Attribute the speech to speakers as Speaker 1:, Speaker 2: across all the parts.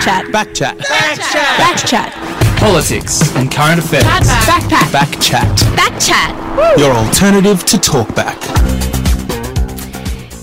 Speaker 1: Backchat.
Speaker 2: Backchat.
Speaker 1: Backchat.
Speaker 2: Politics and current affairs.
Speaker 1: Backpack.
Speaker 2: Backchat.
Speaker 1: Backchat.
Speaker 2: Your alternative to talkback.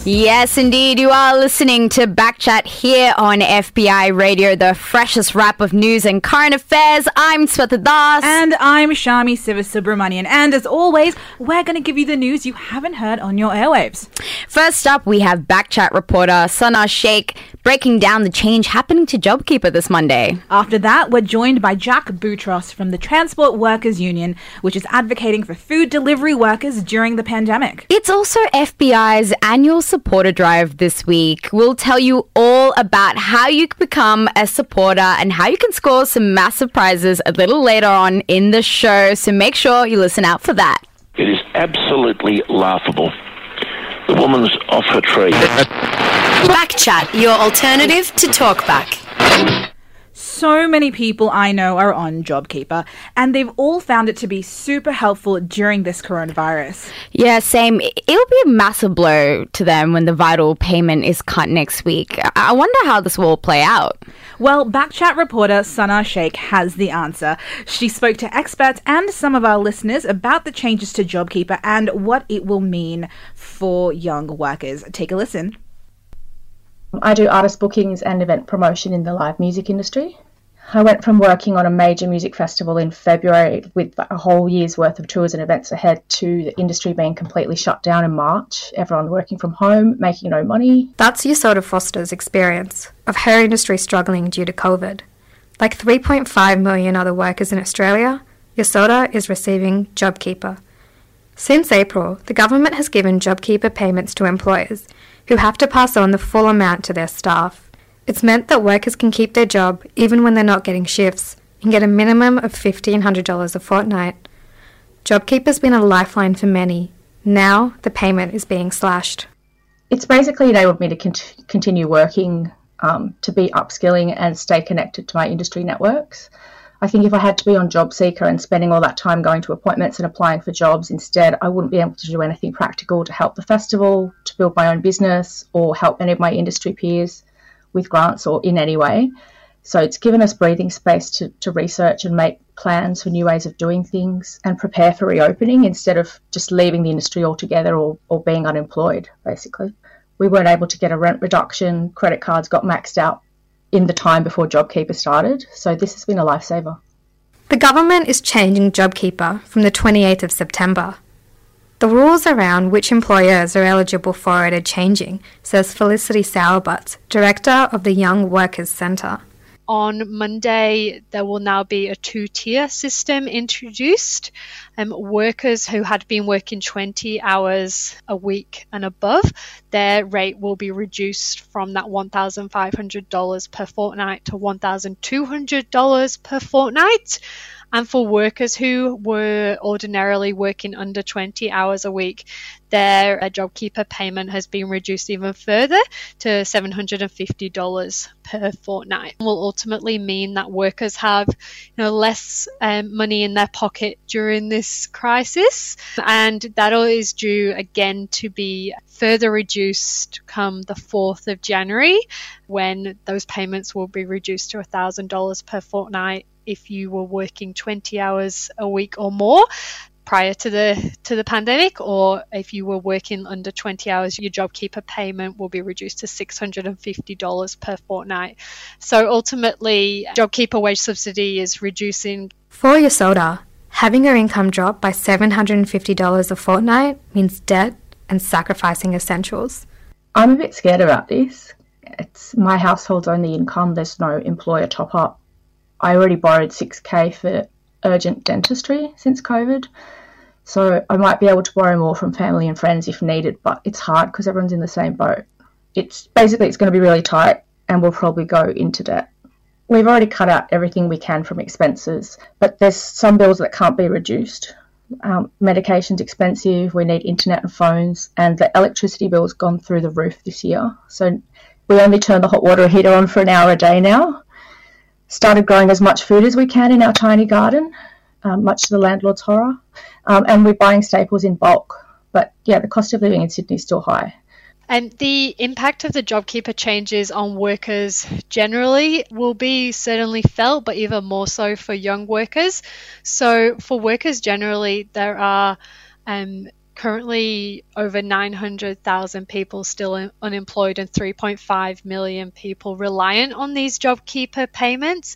Speaker 1: Yes, indeed. You are listening to Backchat here on FBI Radio, the freshest wrap of news and current affairs. I'm Sweta Das.
Speaker 3: And I'm Shami Sivasubramanian. And as always, we're going to give you the news you haven't heard on your airwaves.
Speaker 1: First up, we have Backchat reporter Sana Shaikh breaking down the change happening to JobKeeper this Monday.
Speaker 3: After that, we're joined by Jack Boutros from the Transport Workers Union, which is advocating for food delivery workers during the pandemic.
Speaker 1: It's also FBI's annual supporter drive this week. We'll tell you all about how you can become a supporter and how you can score some massive prizes a little later on in the show. So make sure you listen out for that.
Speaker 4: It is absolutely laughable. The woman's off her tree.
Speaker 5: Backchat, your alternative to talkback.
Speaker 3: So many people I know are on JobKeeper, and they've all found it to be super helpful during this coronavirus.
Speaker 1: Yeah, same. It'll be a massive blow to them when the vital payment is cut next week. I- I wonder how this will all play out.
Speaker 3: Well, Backchat reporter Sana Shaikh has the answer. She spoke to experts and some of our listeners about the changes to JobKeeper and what it will mean for young workers. Take a listen.
Speaker 6: I do artist bookings and event promotion in the live music industry. I went from working on a major music festival in February with a whole year's worth of tours and events ahead to the industry being completely shut down in March, everyone working from home, making no money.
Speaker 7: That's Yasoda Foster's experience of her industry struggling due to COVID. Like 3.5 million other workers in Australia, Yasoda is receiving JobKeeper. Since April, the government has given JobKeeper payments to employers who have to pass on the full amount to their staff. It's meant that workers can keep their job even when they're not getting shifts and get a minimum of $1,500 a fortnight. JobKeeper's been a lifeline for many. Now the payment is being slashed.
Speaker 6: It's basically enabled me to cont- continue working, um, to be upskilling and stay connected to my industry networks. I think if I had to be on Job Seeker and spending all that time going to appointments and applying for jobs instead, I wouldn't be able to do anything practical to help the festival, to build my own business, or help any of my industry peers with grants or in any way. So it's given us breathing space to, to research and make plans for new ways of doing things and prepare for reopening instead of just leaving the industry altogether or, or being unemployed, basically. We weren't able to get a rent reduction, credit cards got maxed out in the time before JobKeeper started. So this has been a lifesaver.
Speaker 7: The government is changing JobKeeper from the 28th of September. The rules around which employers are eligible for it are changing, says Felicity Sowerbutts, Director of the Young Workers Centre.
Speaker 8: On Monday, there will now be a two tier system introduced. Um, workers who had been working 20 hours a week and above, their rate will be reduced from that $1,500 per fortnight to $1,200 per fortnight. And for workers who were ordinarily working under 20 hours a week, their uh, JobKeeper payment has been reduced even further to $750 per fortnight. It will ultimately mean that workers have you know, less um, money in their pocket during this crisis, and that is due again to be further reduced come the 4th of January when those payments will be reduced to $1,000 per fortnight if you were working 20 hours a week or more prior to the to the pandemic or if you were working under 20 hours your JobKeeper payment will be reduced to $650 per fortnight so ultimately JobKeeper wage subsidy is reducing
Speaker 7: For Yasoda, having her income drop by $750 a fortnight means debt and sacrificing essentials.
Speaker 6: I'm a bit scared about this. It's my household's only income. There's no employer top up. I already borrowed 6k for urgent dentistry since COVID. So I might be able to borrow more from family and friends if needed, but it's hard because everyone's in the same boat. It's basically it's going to be really tight and we'll probably go into debt. We've already cut out everything we can from expenses, but there's some bills that can't be reduced. Um, medication's expensive, we need internet and phones, and the electricity bill's gone through the roof this year. So we only turn the hot water heater on for an hour a day now started growing as much food as we can in our tiny garden, um, much to the landlord's horror. Um, and we're buying staples in bulk. But yeah, the cost of living in Sydney is still high.
Speaker 8: And the impact of the JobKeeper changes on workers generally will be certainly felt, but even more so for young workers. So, for workers generally, there are um, currently over 900,000 people still unemployed and 3.5 million people reliant on these JobKeeper payments.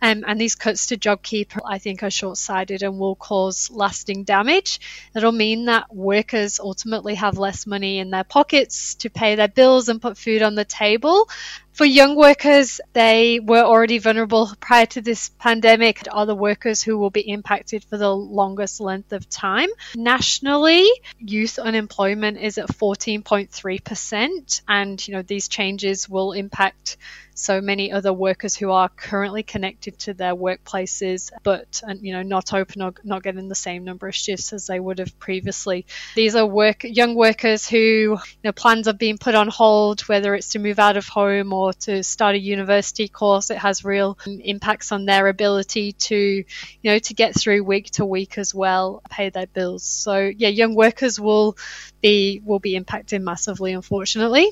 Speaker 8: Um, and these cuts to JobKeeper, I think, are short sighted and will cause lasting damage. It'll mean that workers ultimately have less money in their pockets to pay their bills and put food on the table. For young workers, they were already vulnerable prior to this pandemic. Other workers who will be impacted for the longest length of time. Nationally, youth unemployment is at 14.3%, and you know these changes will impact so many other workers who are currently connected to their workplaces, but you know not open or not getting the same number of shifts as they would have previously. These are work young workers who you know, plans are being put on hold, whether it's to move out of home or to start a university course. It has real impacts on their ability to you know to get through week to week as well, pay their bills. So yeah, young workers will be will be impacted massively, unfortunately.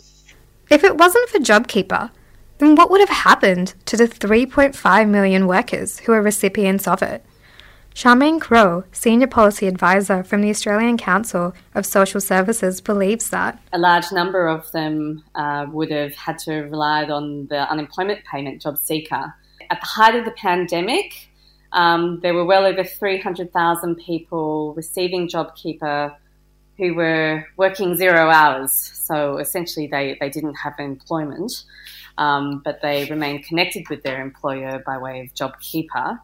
Speaker 7: If it wasn't for JobKeeper, then what would have happened to the 3.5 million workers who are recipients of it? Charmaine Crowe, Senior Policy Advisor from the Australian Council of Social Services, believes that.
Speaker 9: A large number of them uh, would have had to have relied on the unemployment payment, job seeker. At the height of the pandemic, um, there were well over 300,000 people receiving JobKeeper who were working zero hours. So essentially, they, they didn't have employment um, but they remain connected with their employer by way of JobKeeper.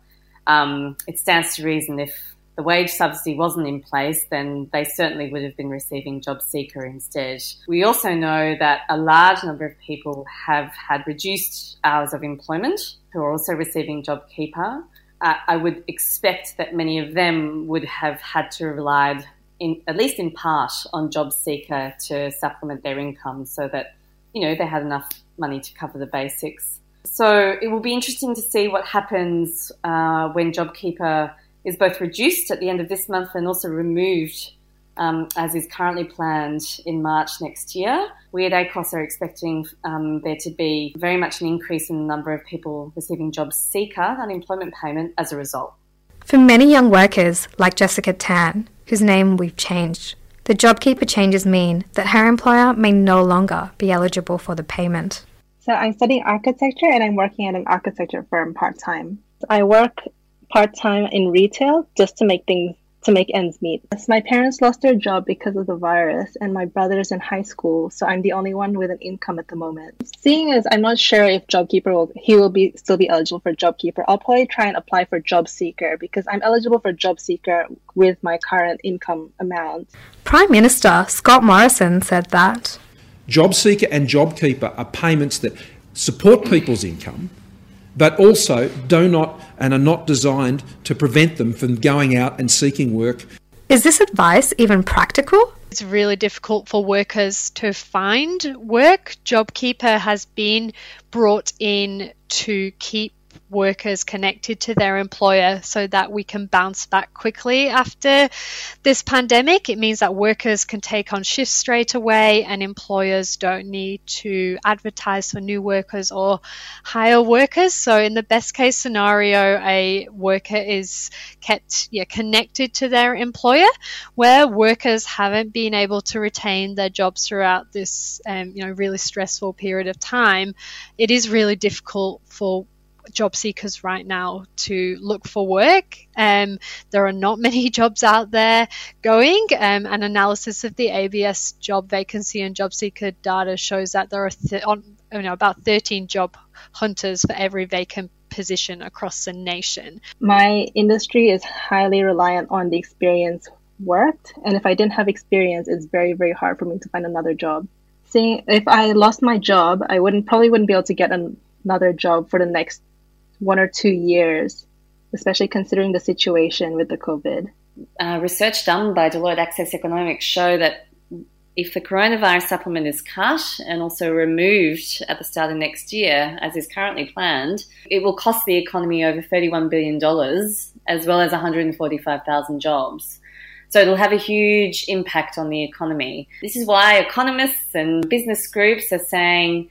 Speaker 9: Um, it stands to reason if the wage subsidy wasn't in place, then they certainly would have been receiving JobSeeker instead. We also know that a large number of people have had reduced hours of employment who are also receiving JobKeeper. Uh, I would expect that many of them would have had to rely, in, at least in part, on JobSeeker to supplement their income so that, you know, they had enough money to cover the basics. So it will be interesting to see what happens uh, when JobKeeper is both reduced at the end of this month and also removed, um, as is currently planned in March next year. We at ACOSS are expecting um, there to be very much an increase in the number of people receiving job seeker unemployment payment as a result.
Speaker 7: For many young workers, like Jessica Tan, whose name we've changed, the JobKeeper changes mean that her employer may no longer be eligible for the payment.
Speaker 10: So I'm studying architecture and I'm working at an architecture firm part time. I work part time in retail just to make things to make ends meet. My parents lost their job because of the virus, and my brother's in high school, so I'm the only one with an income at the moment. Seeing as I'm not sure if JobKeeper will he will be still be eligible for JobKeeper, I'll probably try and apply for JobSeeker because I'm eligible for JobSeeker with my current income amount.
Speaker 7: Prime Minister Scott Morrison said that
Speaker 11: JobSeeker and JobKeeper are payments that support people's income but also do not and are not designed to prevent them from going out and seeking work.
Speaker 7: Is this advice even practical?
Speaker 8: It's really difficult for workers to find work. JobKeeper has been brought in to keep workers connected to their employer so that we can bounce back quickly after this pandemic. It means that workers can take on shifts straight away and employers don't need to advertise for new workers or hire workers. So, in the best case scenario, a worker is kept yeah, connected to their employer, where workers haven't been able to retain their jobs throughout this um, you know really stressful period of time. It is really difficult for job seekers right now to look for work. Um, there are not many jobs out there going. Um, an analysis of the ABS job vacancy and job seeker data shows that there are th- on, you know, about 13 job hunters for every vacant position across the nation.
Speaker 10: My industry is highly reliant on the experience worked, and if I didn't have experience, it's very, very hard for me to find another job. Seeing if I lost my job, I wouldn't probably wouldn't be able to get an, another job for the next one or two years, especially considering the situation with the COVID.
Speaker 9: Uh, research done by Deloitte Access Economics show that if the coronavirus supplement is cut and also removed at the start of next year, as is currently planned, it will cost the economy over $31 billion, as well as 145,000 jobs. So it'll have a huge impact on the economy. This is why economists and business groups are saying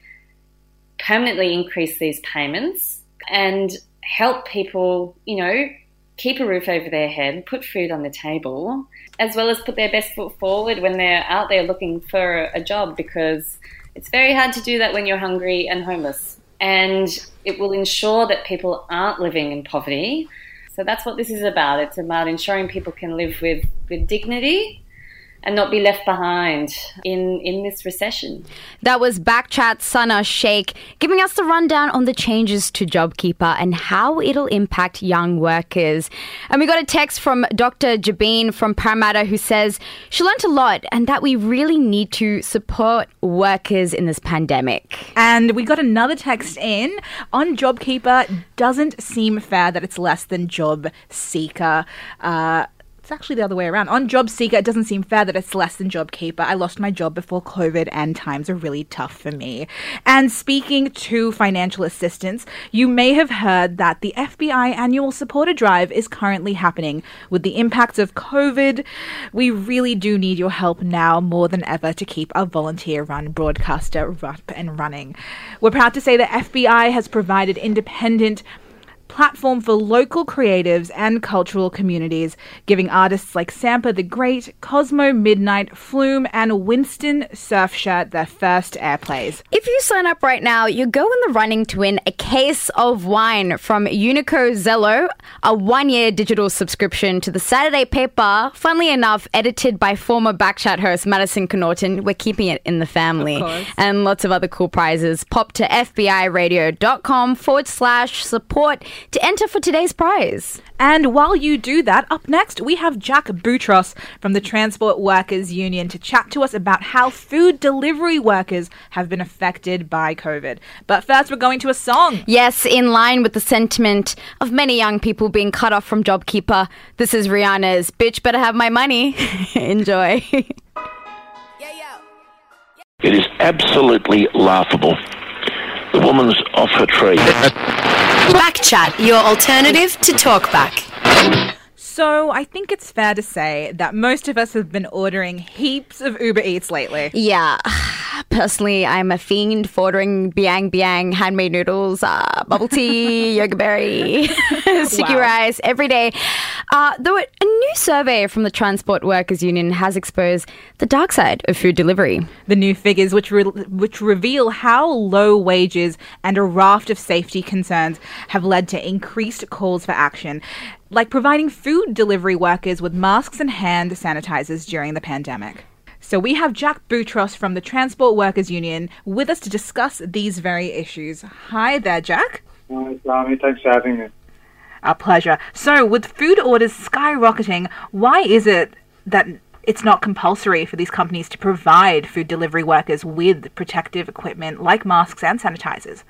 Speaker 9: permanently increase these payments and help people, you know, keep a roof over their head, put food on the table, as well as put their best foot forward when they're out there looking for a job because it's very hard to do that when you're hungry and homeless. And it will ensure that people aren't living in poverty. So that's what this is about. It's about ensuring people can live with, with dignity and not be left behind in, in this recession.
Speaker 1: That was Backchat Sana Shaikh giving us the rundown on the changes to JobKeeper and how it'll impact young workers. And we got a text from Dr. Jabeen from Parramatta who says she learnt a lot and that we really need to support workers in this pandemic.
Speaker 3: And we got another text in on JobKeeper. Doesn't seem fair that it's less than Job Seeker. Uh, it's actually the other way around. On Job Seeker, it doesn't seem fair that it's less than Job Keeper. I lost my job before COVID, and times are really tough for me. And speaking to financial assistance, you may have heard that the FBI annual supporter drive is currently happening. With the impacts of COVID, we really do need your help now more than ever to keep our volunteer run broadcaster up and running. We're proud to say that FBI has provided independent platform for local creatives and cultural communities, giving artists like Sampa the Great, Cosmo Midnight, Flume, and Winston Surfshirt their first airplays.
Speaker 1: If you sign up right now, you go in the running to win a case of wine from Unico Zelo, a one year digital subscription to the Saturday paper, funnily enough, edited by former Backchat host Maddison Connaughton. We're keeping it in the family. And lots of other cool prizes. Pop to FBIRadio.com forward slash support to enter for today's prize.
Speaker 3: And while you do that, up next we have Jack Boutros from the Transport Workers Union to chat to us about how food delivery workers have been affected by COVID. But first, we're going to a song.
Speaker 1: Yes, in line with the sentiment of many young people being cut off from JobKeeper, this is Rihanna's Bitch Better Have My Money. Enjoy.
Speaker 4: It is absolutely laughable. The woman's off her tree.
Speaker 5: Backchat, your alternative to talkback.
Speaker 3: So, I think it's fair to say that most of us have been ordering heaps of Uber Eats lately.
Speaker 1: Yeah. Personally, I'm a fiend for ordering biang biang handmade noodles, uh, bubble tea, Yogurberry, sticky
Speaker 3: Wow.
Speaker 1: rice every day. Uh, though a new survey from the Transport Workers Union has exposed the dark side of food delivery.
Speaker 3: The new figures, which re- which reveal how low wages and a raft of safety concerns have led to increased calls for action, like providing food delivery workers with masks and hand sanitizers during the pandemic. So we have Jack Boutros from the Transport Workers Union with us to discuss these very issues. Hi there, Jack.
Speaker 12: Hi, Rami. Thanks for having me.
Speaker 3: Our pleasure. So, with food orders skyrocketing, why is it that it's not compulsory for these companies to provide food delivery workers with protective equipment like masks and sanitizers?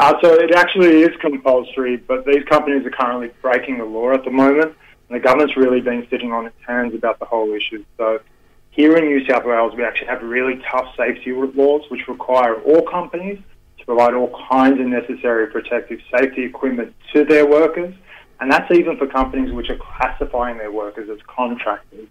Speaker 12: Uh, so it actually is compulsory, but these companies are currently breaking the law at the moment, and the government's really been sitting on its hands about the whole issue. So here in New South Wales, we actually have really tough safety laws which require all companies to provide all kinds of necessary protective safety equipment to their workers, and that's even for companies which are classifying their workers as contractors.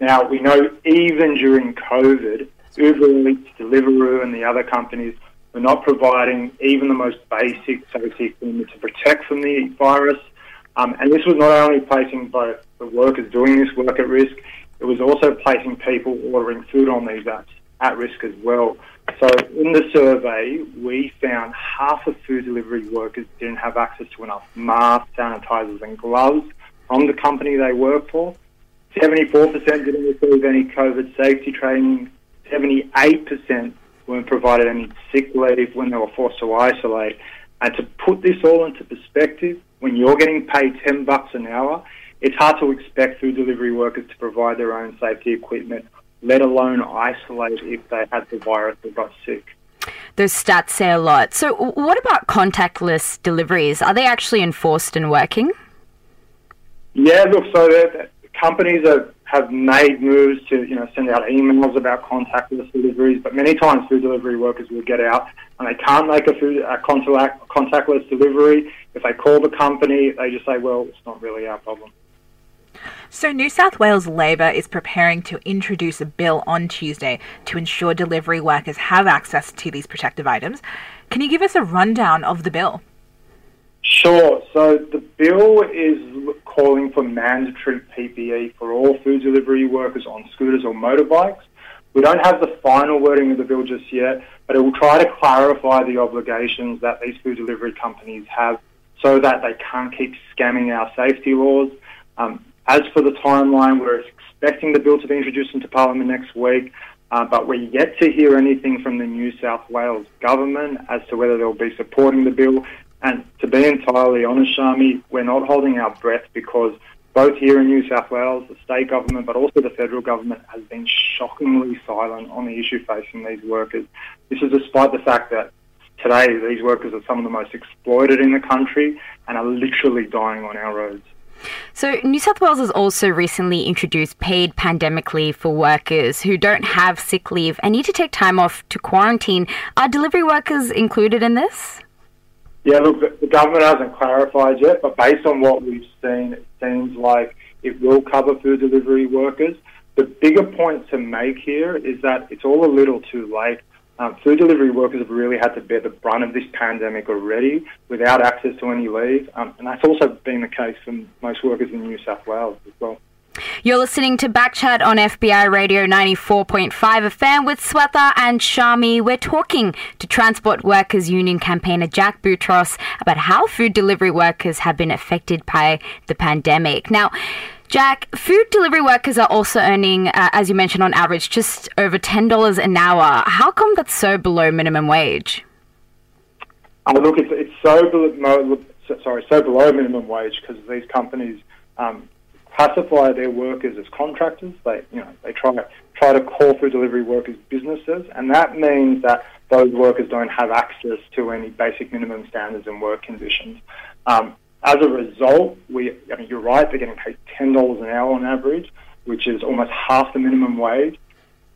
Speaker 12: Now, we know even during COVID, Uber Eats, Deliveroo, and the other companies were not providing even the most basic safety equipment to protect from the virus. Um, and this was not only placing both the workers doing this work at risk, it was also placing people ordering food on these apps at risk as well. So in the survey, we found half of food delivery workers didn't have access to enough masks, sanitizers, and gloves from the company they work for. 74% didn't receive any COVID safety training. 78% weren't provided any sick leave when they were forced to isolate. And to put this all into perspective, when you're getting paid 10 bucks an hour, it's hard to expect food delivery workers to provide their own safety equipment, let alone isolate if they had the virus or got sick.
Speaker 1: Those stats say a lot. So, what about contactless deliveries? Are they actually enforced and working?
Speaker 12: Yeah, look, so companies are, have made moves to, you know, send out emails about contactless deliveries, but many times food delivery workers will get out and they can't make a food a contact, contactless delivery. If they call the company, they just say, "Well, it's not really our problem."
Speaker 3: So, New South Wales Labor is preparing to introduce a bill on Tuesday to ensure delivery workers have access to these protective items. Can you give us a rundown of the bill?
Speaker 12: Sure. So the bill is calling for mandatory PPE for all food delivery workers on scooters or motorbikes. We don't have the final wording of the bill just yet, but it will try to clarify the obligations that these food delivery companies have so that they can't keep scamming our safety laws. Um, as for the timeline, we're expecting the bill to be introduced into Parliament next week, uh, but we're yet to hear anything from the New South Wales government as to whether they'll be supporting the bill. And to be entirely honest, Shami, we're not holding our breath because both here in New South Wales, the state government, but also the federal government has been shockingly silent on the issue facing these workers. This is despite the fact that today these workers are some of the most exploited in the country and are literally dying on our roads.
Speaker 1: So, New South Wales has also recently introduced paid pandemic leave for workers who don't have sick leave and need to take time off to quarantine. Are delivery workers included in this?
Speaker 12: Yeah, look, the, government hasn't clarified yet, but based on what we've seen, it seems like it will cover food delivery workers. The bigger point to make here is that it's all a little too late. Um, food delivery workers have really had to bear the brunt of this pandemic already without access to any leave, um, and that's also been the case for most workers in New South Wales as well.
Speaker 1: You're listening to Backchat on FBI Radio 94.5 FM with Swetha and Shami. We're talking to Transport Workers Union campaigner Jack Boutros about how food delivery workers have been affected by the pandemic. Now, Jack, food delivery workers are also earning, uh, as you mentioned, on average, just over $10 an hour. How come that's so below minimum wage?
Speaker 12: Uh, look, it's, it's so, below, sorry, so below minimum wage because these companies um, classify their workers as contractors. They, you know, they try try to call food delivery workers businesses, and that means that those workers don't have access to any basic minimum standards and work conditions. Um, as a result, we, I mean, you're right, they're getting paid ten dollars an hour on average, which is almost half the minimum wage.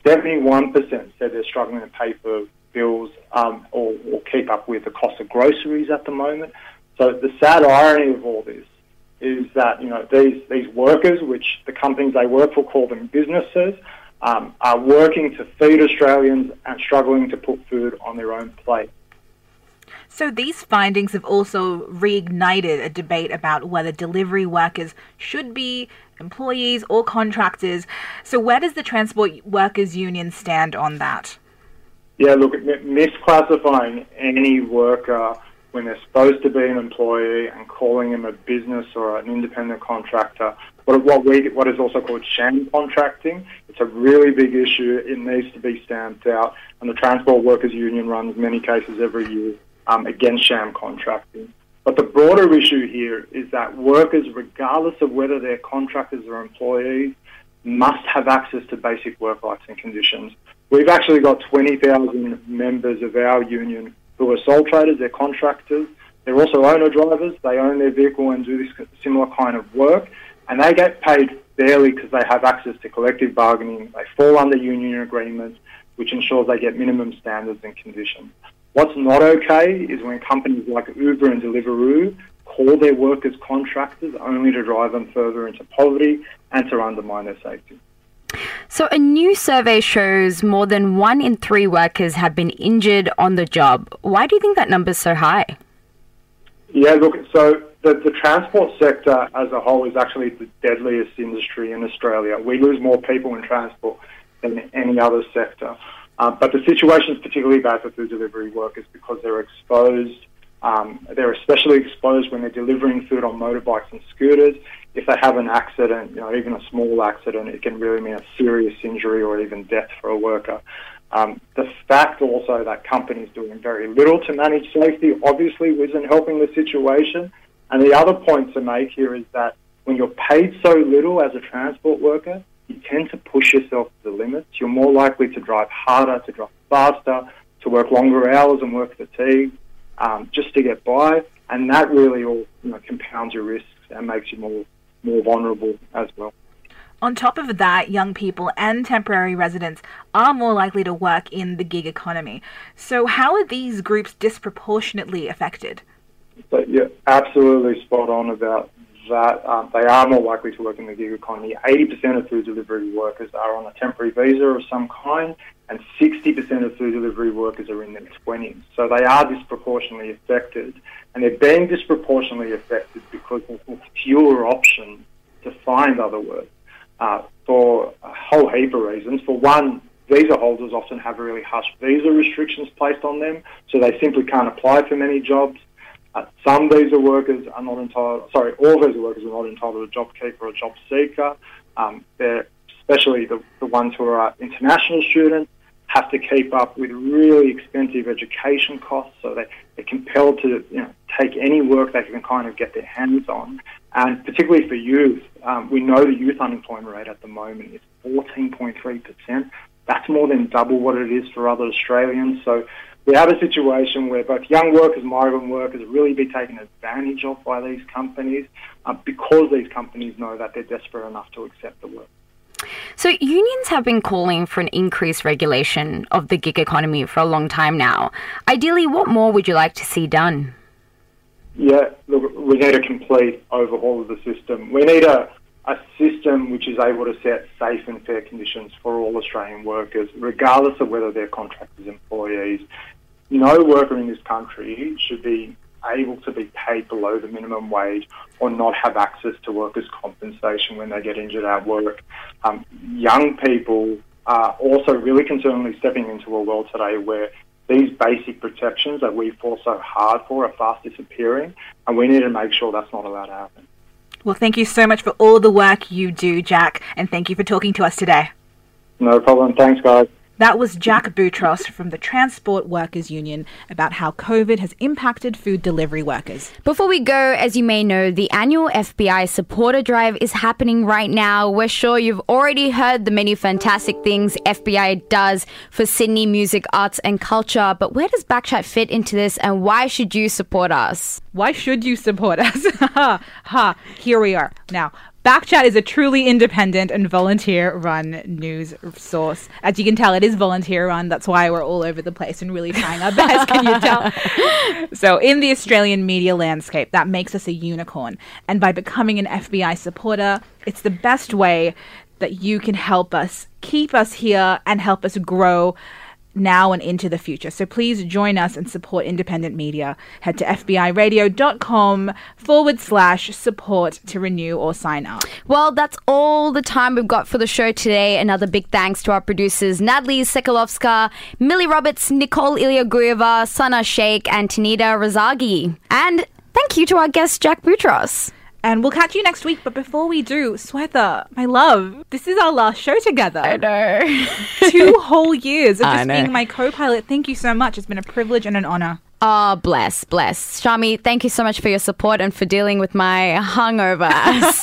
Speaker 12: Seventy-one percent said they're struggling to pay for bills um, or, or keep up with the cost of groceries at the moment. So the sad irony of all this is that you know these these workers, which the companies they work for call them businesses, um, are working to feed Australians and struggling to put food on their own plate.
Speaker 3: So these findings have also reignited a debate about whether delivery workers should be employees or contractors. So where does the Transport Workers Union stand on that?
Speaker 12: Yeah, look, misclassifying any worker when they're supposed to be an employee and calling them a business or an independent contractor. What, what, we, what is also called sham contracting. It's a really big issue. It needs to be stamped out. And the Transport Workers Union runs many cases every year um, against sham contracting. But the broader issue here is that workers, regardless of whether they're contractors or employees, must have access to basic work rights and conditions. We've actually got 20,000 members of our union who are sole traders, they're contractors, they're also owner drivers, they own their vehicle and do this similar kind of work, and they get paid fairly because they have access to collective bargaining, they fall under union agreements, which ensures they get minimum standards and conditions. What's not okay is when companies like Uber and Deliveroo call their workers contractors only to drive them further into poverty and to undermine their safety.
Speaker 1: So, a new survey shows more than one in three workers have been injured on the job. Why do you think that number is so high?
Speaker 12: Yeah, look, so the, the transport sector as a whole is actually the deadliest industry in Australia. We lose more people in transport than any other sector. Uh, but the situation is particularly bad for food delivery workers because they're exposed. Um, they're especially exposed when they're delivering food on motorbikes and scooters if they have an accident, you know, even a small accident, it can really mean a serious injury or even death for a worker. Um, the fact also that companies doing very little to manage safety obviously isn't helping the situation. And the other point to make here is that when you're paid so little as a transport worker, you tend to push yourself to the limits. You're more likely to drive harder, to drive faster, to work longer hours and work fatigue um, just to get by. And that really all you know, compounds your risks and makes you more more vulnerable as well.
Speaker 3: On top of that, young people and temporary residents are more likely to work in the gig economy. So, how are these groups disproportionately affected?
Speaker 12: But you're absolutely spot on about that um, they are more likely to work in the gig economy. 80% of food delivery workers are on a temporary visa of some kind, and 60% of food delivery workers are in their 20s. So they are disproportionately affected, and they're being disproportionately affected because there's fewer options to find other work uh, for a whole heap of reasons. For one, visa holders often have really harsh visa restrictions placed on them, so they simply can't apply for many jobs. Uh, some visa workers are not entitled, sorry, all visa workers are not entitled to a JobKeeper or a job seeker. Um, especially the, the ones who are international students, have to keep up with really expensive education costs, so they, they're compelled to you know, take any work they can kind of get their hands on. And particularly for youth, um, we know the youth unemployment rate at the moment is 14.3%. That's more than double what it is for other Australians. So we have a situation where both young workers, migrant workers, are really be taken advantage of by these companies uh, because these companies know that they're desperate enough to accept the work.
Speaker 1: So, unions have been calling for an increased regulation of the gig economy for a long time now. Ideally, what more would you like to see done?
Speaker 12: Yeah, look, we need a complete overhaul of the system. We need a, a system which is able to set safe and fair conditions for all Australian workers, regardless of whether they're contractors, employees. No worker in this country should be able to be paid below the minimum wage or not have access to workers' compensation when they get injured at work. Um, young people are also really concerningly stepping into a world today where these basic protections that we fought so hard for are fast disappearing, and we need to make sure that's not allowed to happen.
Speaker 3: Well, thank you so much for all the work you do, Jack, and thank you for talking to us today.
Speaker 12: No problem. Thanks, guys.
Speaker 3: That was Jack Boutros from the Transport Workers Union about how COVID has impacted food delivery workers.
Speaker 1: Before we go, as you may know, the annual FBI supporter drive is happening right now. We're sure you've already heard the many fantastic things FBI does for Sydney music, arts, and culture. But where does Backchat fit into this, and why should you support us?
Speaker 3: Why should you support us? ha ha! Here we are now. Backchat is a truly independent and volunteer run news source. As you can tell, it is volunteer run. That's why we're all over the place and really trying our best. Can you tell? so, in the Australian media landscape, that makes us a unicorn. And by becoming an FBI supporter, it's the best way that you can help us keep us here and help us grow now and into the future. So please join us and support independent media. Head to FBIRadio.com forward slash support to renew or sign up.
Speaker 1: Well, that's all the time we've got for the show today. Another big thanks to our producers, Natalie Sekulovska, Millie Roberts, Nicole Ilyaguyeva, Sana Shaikh, and Tanita Razaghi. And thank you to our guest, Jack Boutros.
Speaker 3: And we'll catch you next week. But before we do, Swetha, my love, this is our last show together.
Speaker 1: I know.
Speaker 3: Two whole years of just being my co pilot. Thank you so much. It's been a privilege and an honor.
Speaker 1: Oh, bless, bless. Shami, thank you so much for your support and for dealing with my hungover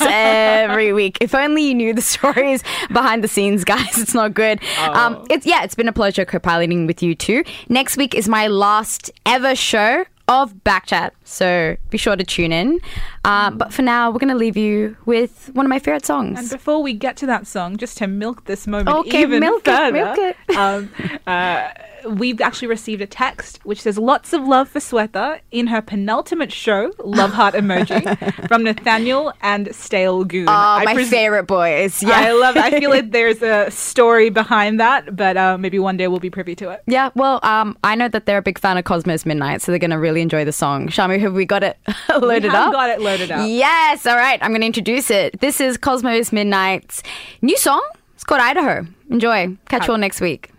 Speaker 1: every week. If only you knew the stories behind the scenes, guys. It's not good. Um, it's yeah, it's been a pleasure co-piloting with you too. Next week is my last ever show of Backchat, so be sure to tune in. Uh, but for now, we're going to leave you with one of my favorite songs.
Speaker 3: And before we get to that song, just to milk this moment
Speaker 1: Okay,
Speaker 3: even
Speaker 1: milk it,
Speaker 3: further,
Speaker 1: milk it.
Speaker 3: um, uh, we've actually received a text which says lots of love for Swetha in her penultimate show, love heart emoji, from Nathaniel and Stale Goon.
Speaker 1: Oh,
Speaker 3: I
Speaker 1: my
Speaker 3: pres-
Speaker 1: favorite boys. Yeah,
Speaker 3: I love it. I feel like there's a story behind that, but uh, maybe one day we'll be privy to it.
Speaker 1: Yeah, well, um, I know that they're a big fan of Cosmo's Midnight, so they're going to really enjoy the song. Shami, have we got it loaded
Speaker 3: we
Speaker 1: up?
Speaker 3: got it loaded up.
Speaker 1: Yes, all right, I'm going to introduce it. This is Cosmo's Midnight's new song. It's called Idaho. Enjoy. Catch you all next week.